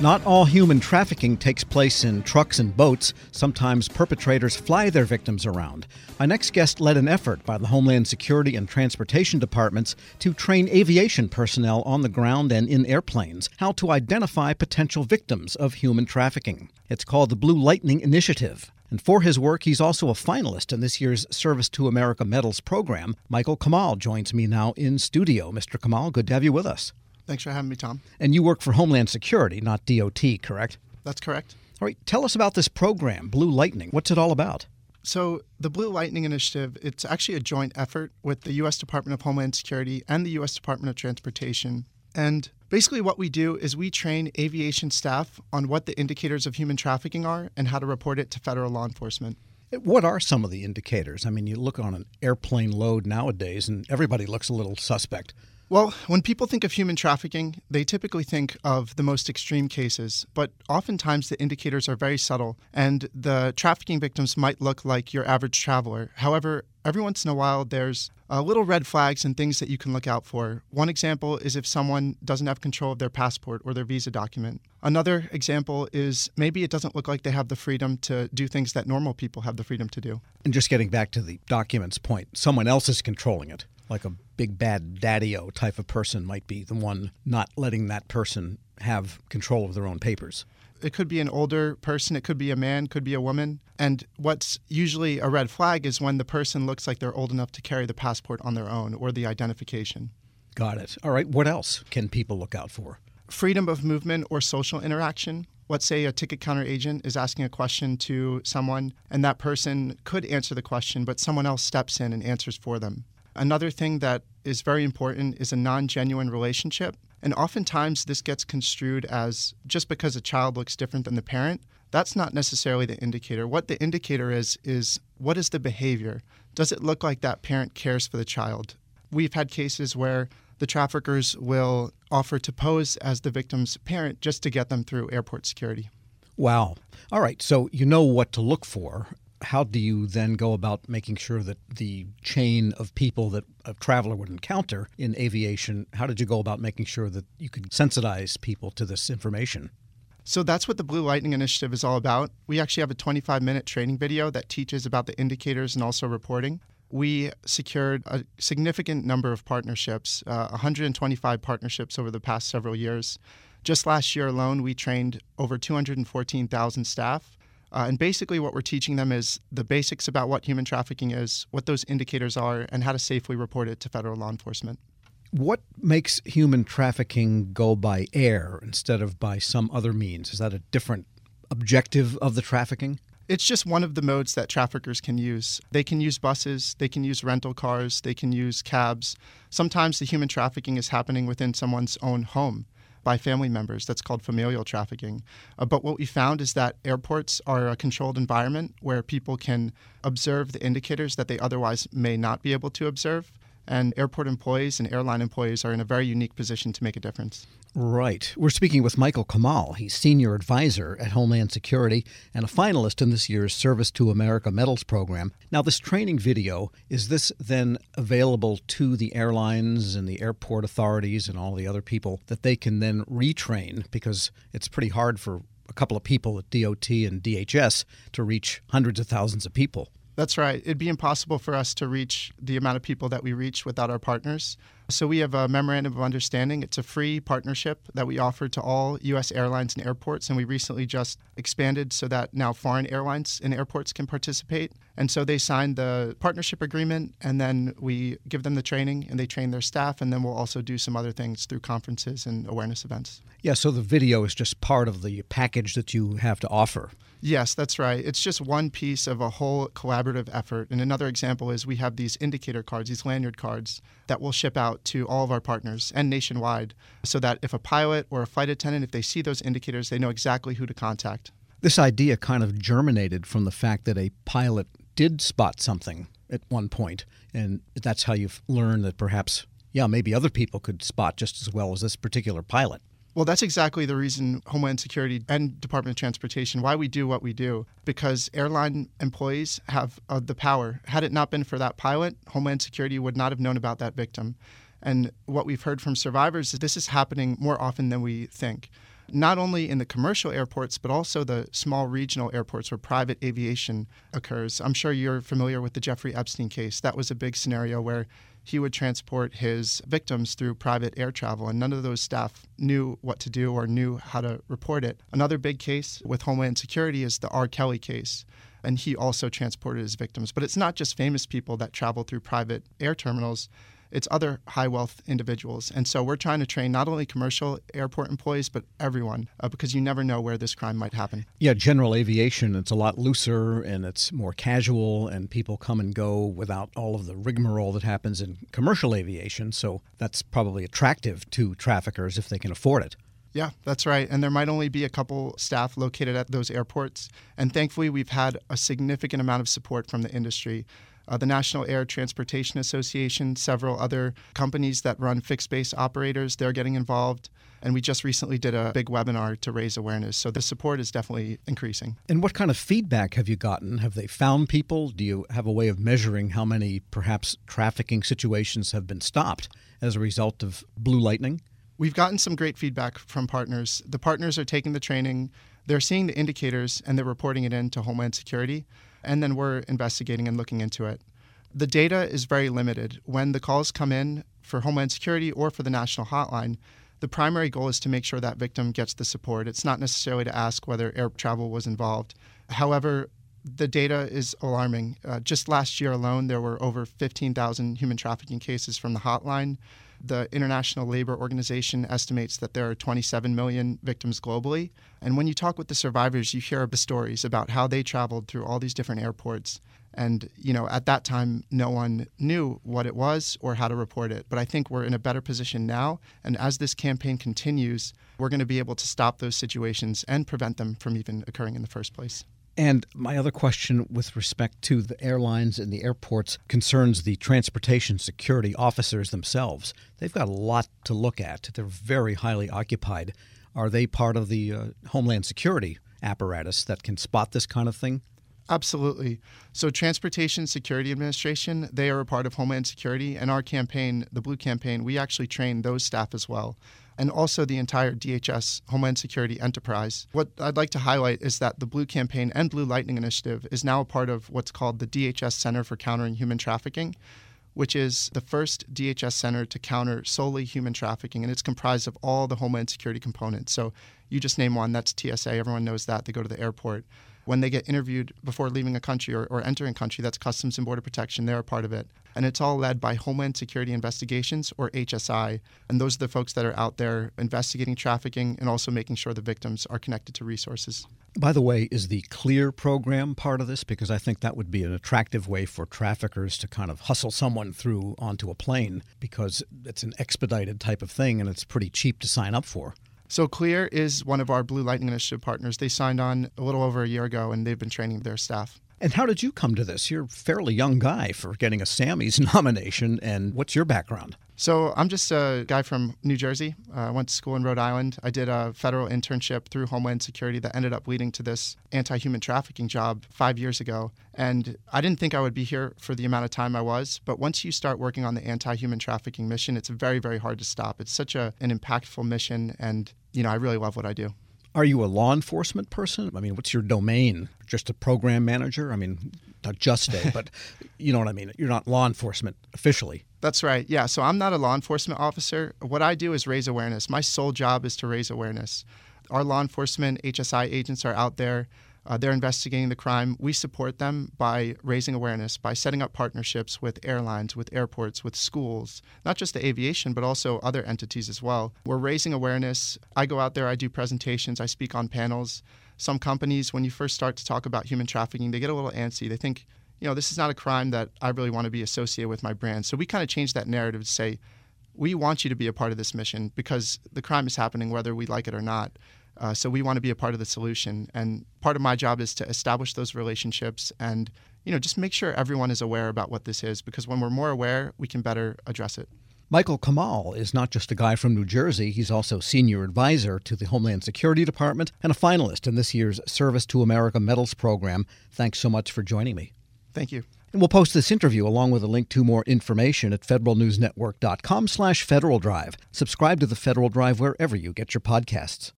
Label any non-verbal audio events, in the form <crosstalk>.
Not all human trafficking takes place in trucks and boats. Sometimes perpetrators fly their victims around. My next guest led an effort by the Homeland Security and Transportation Departments to train aviation personnel on the ground and in airplanes how to identify potential victims of human trafficking. It's called the Blue Lightning Initiative. And for his work, he's also a finalist in this year's Service to America Medals program. Michael Camal joins me now in studio. Mr. Camal, good to have you with us. Thanks for having me, Tom. And you work for Homeland Security, not DOT, correct? That's correct. All right, tell us about this program, Blue Lightning. What's it all about? So, the Blue Lightning Initiative, it's actually a joint effort with the U.S. Department of Homeland Security and the U.S. Department of Transportation. And basically, what we do is we train aviation staff on what the indicators of human trafficking are and how to report it to federal law enforcement. What are some of the indicators? I mean, you look on an airplane load nowadays, and everybody looks a little suspect. Well, when people think of human trafficking, they typically think of the most extreme cases, but oftentimes the indicators are very subtle, and the trafficking victims might look like your average traveler. However, every once in a while, there's uh, little red flags and things that you can look out for. One example is if someone doesn't have control of their passport or their visa document. Another example is maybe it doesn't look like they have the freedom to do things that normal people have the freedom to do. And just getting back to the documents point, someone else is controlling it like a big bad daddy-o type of person might be the one not letting that person have control of their own papers. It could be an older person, it could be a man, could be a woman. And what's usually a red flag is when the person looks like they're old enough to carry the passport on their own or the identification. Got it. All right. What else can people look out for? Freedom of movement or social interaction. Let's say a ticket counter agent is asking a question to someone, and that person could answer the question, but someone else steps in and answers for them. Another thing that is very important is a non genuine relationship. And oftentimes, this gets construed as just because a child looks different than the parent. That's not necessarily the indicator. What the indicator is, is what is the behavior? Does it look like that parent cares for the child? We've had cases where the traffickers will offer to pose as the victim's parent just to get them through airport security. Wow. All right. So you know what to look for how do you then go about making sure that the chain of people that a traveler would encounter in aviation, how did you go about making sure that you could sensitize people to this information? So that's what the Blue Lightning Initiative is all about. We actually have a 25 minute training video that teaches about the indicators and also reporting. We secured a significant number of partnerships, uh, 125 partnerships over the past several years. Just last year alone, we trained over 214,000 staff uh, and basically, what we're teaching them is the basics about what human trafficking is, what those indicators are, and how to safely report it to federal law enforcement. What makes human trafficking go by air instead of by some other means? Is that a different objective of the trafficking? It's just one of the modes that traffickers can use. They can use buses, they can use rental cars, they can use cabs. Sometimes the human trafficking is happening within someone's own home by family members. That's called familial trafficking. Uh, but what we found is that airports are a controlled environment where people can observe the indicators that they otherwise may not be able to observe. And airport employees and airline employees are in a very unique position to make a difference. Right. We're speaking with Michael Camal. He's senior advisor at Homeland Security and a finalist in this year's Service to America Medals program. Now, this training video, is this then available to the airlines and the airport authorities and all the other people that they can then retrain? Because it's pretty hard for a couple of people at DOT and DHS to reach hundreds of thousands of people. That's right. It'd be impossible for us to reach the amount of people that we reach without our partners. So we have a memorandum of understanding. It's a free partnership that we offer to all U.S. airlines and airports, and we recently just expanded so that now foreign airlines and airports can participate. And so they signed the partnership agreement, and then we give them the training, and they train their staff, and then we'll also do some other things through conferences and awareness events. Yeah. So the video is just part of the package that you have to offer. Yes, that's right. It's just one piece of a whole collaborative effort. And another example is we have these indicator cards, these lanyard cards that we'll ship out to all of our partners and nationwide so that if a pilot or a flight attendant, if they see those indicators, they know exactly who to contact. This idea kind of germinated from the fact that a pilot did spot something at one point, and that's how you've learned that perhaps, yeah, maybe other people could spot just as well as this particular pilot. Well, that's exactly the reason Homeland Security and Department of Transportation why we do what we do because airline employees have uh, the power. Had it not been for that pilot, Homeland Security would not have known about that victim. And what we've heard from survivors is this is happening more often than we think. not only in the commercial airports, but also the small regional airports where private aviation occurs. I'm sure you're familiar with the Jeffrey Epstein case. That was a big scenario where he would transport his victims through private air travel, and none of those staff knew what to do or knew how to report it. Another big case with Homeland Security is the R. Kelly case and he also transported his victims. But it's not just famous people that travel through private air terminals it's other high wealth individuals. And so we're trying to train not only commercial airport employees, but everyone, uh, because you never know where this crime might happen. Yeah, general aviation, it's a lot looser and it's more casual, and people come and go without all of the rigmarole that happens in commercial aviation. So that's probably attractive to traffickers if they can afford it. Yeah, that's right. And there might only be a couple staff located at those airports. And thankfully, we've had a significant amount of support from the industry uh, the National Air Transportation Association, several other companies that run fixed base operators, they're getting involved. And we just recently did a big webinar to raise awareness. So the support is definitely increasing. And what kind of feedback have you gotten? Have they found people? Do you have a way of measuring how many perhaps trafficking situations have been stopped as a result of Blue Lightning? We've gotten some great feedback from partners. The partners are taking the training, they're seeing the indicators, and they're reporting it in to Homeland Security and then we're investigating and looking into it. The data is very limited. When the calls come in for Homeland Security or for the national hotline, the primary goal is to make sure that victim gets the support. It's not necessarily to ask whether air travel was involved. However, the data is alarming. Uh, just last year alone, there were over 15,000 human trafficking cases from the hotline. The International Labor Organization estimates that there are 27 million victims globally. And when you talk with the survivors, you hear the stories about how they traveled through all these different airports. And, you know, at that time, no one knew what it was or how to report it. But I think we're in a better position now. And as this campaign continues, we're going to be able to stop those situations and prevent them from even occurring in the first place. And my other question with respect to the airlines and the airports concerns the transportation security officers themselves. They've got a lot to look at. They're very highly occupied. Are they part of the uh, Homeland Security apparatus that can spot this kind of thing? Absolutely. So, Transportation Security Administration, they are a part of Homeland Security, and our campaign, the Blue Campaign, we actually train those staff as well and also the entire DHS Homeland Security enterprise. What I'd like to highlight is that the Blue Campaign and Blue Lightning Initiative is now a part of what's called the DHS Center for Countering Human Trafficking, which is the first DHS center to counter solely human trafficking, and it's comprised of all the Homeland Security components. So you just name one, that's TSA. Everyone knows that. They go to the airport when they get interviewed before leaving a country or, or entering a country, that's Customs and Border Protection. They're a part of it. And it's all led by Homeland Security Investigations, or HSI. And those are the folks that are out there investigating trafficking and also making sure the victims are connected to resources. By the way, is the CLEAR program part of this? Because I think that would be an attractive way for traffickers to kind of hustle someone through onto a plane because it's an expedited type of thing and it's pretty cheap to sign up for. So Clear is one of our Blue Lightning Initiative partners. They signed on a little over a year ago, and they've been training their staff. And how did you come to this? You're a fairly young guy for getting a Sammies <laughs> nomination, and what's your background? So I'm just a guy from New Jersey. Uh, I went to school in Rhode Island. I did a federal internship through Homeland Security that ended up leading to this anti-human trafficking job five years ago. And I didn't think I would be here for the amount of time I was. But once you start working on the anti-human trafficking mission, it's very, very hard to stop. It's such a, an impactful mission, and you know I really love what I do. Are you a law enforcement person? I mean, what's your domain? Just a program manager? I mean, not just a, but <laughs> you know what I mean. You're not law enforcement officially. That's right. Yeah. So I'm not a law enforcement officer. What I do is raise awareness. My sole job is to raise awareness. Our law enforcement HSI agents are out there. Uh, they're investigating the crime. We support them by raising awareness, by setting up partnerships with airlines, with airports, with schools, not just the aviation, but also other entities as well. We're raising awareness. I go out there, I do presentations, I speak on panels. Some companies, when you first start to talk about human trafficking, they get a little antsy. They think, you know, this is not a crime that I really want to be associated with my brand. So we kind of change that narrative to say, we want you to be a part of this mission because the crime is happening whether we like it or not. Uh, so we want to be a part of the solution. And part of my job is to establish those relationships and you know just make sure everyone is aware about what this is because when we're more aware, we can better address it. Michael Camal is not just a guy from New Jersey, he's also senior advisor to the Homeland Security Department and a finalist in this year's Service to America Medals program. Thanks so much for joining me. Thank you. And we'll post this interview along with a link to more information at federalnewsnetwork.com slash Federal Drive. Subscribe to the Federal Drive wherever you get your podcasts.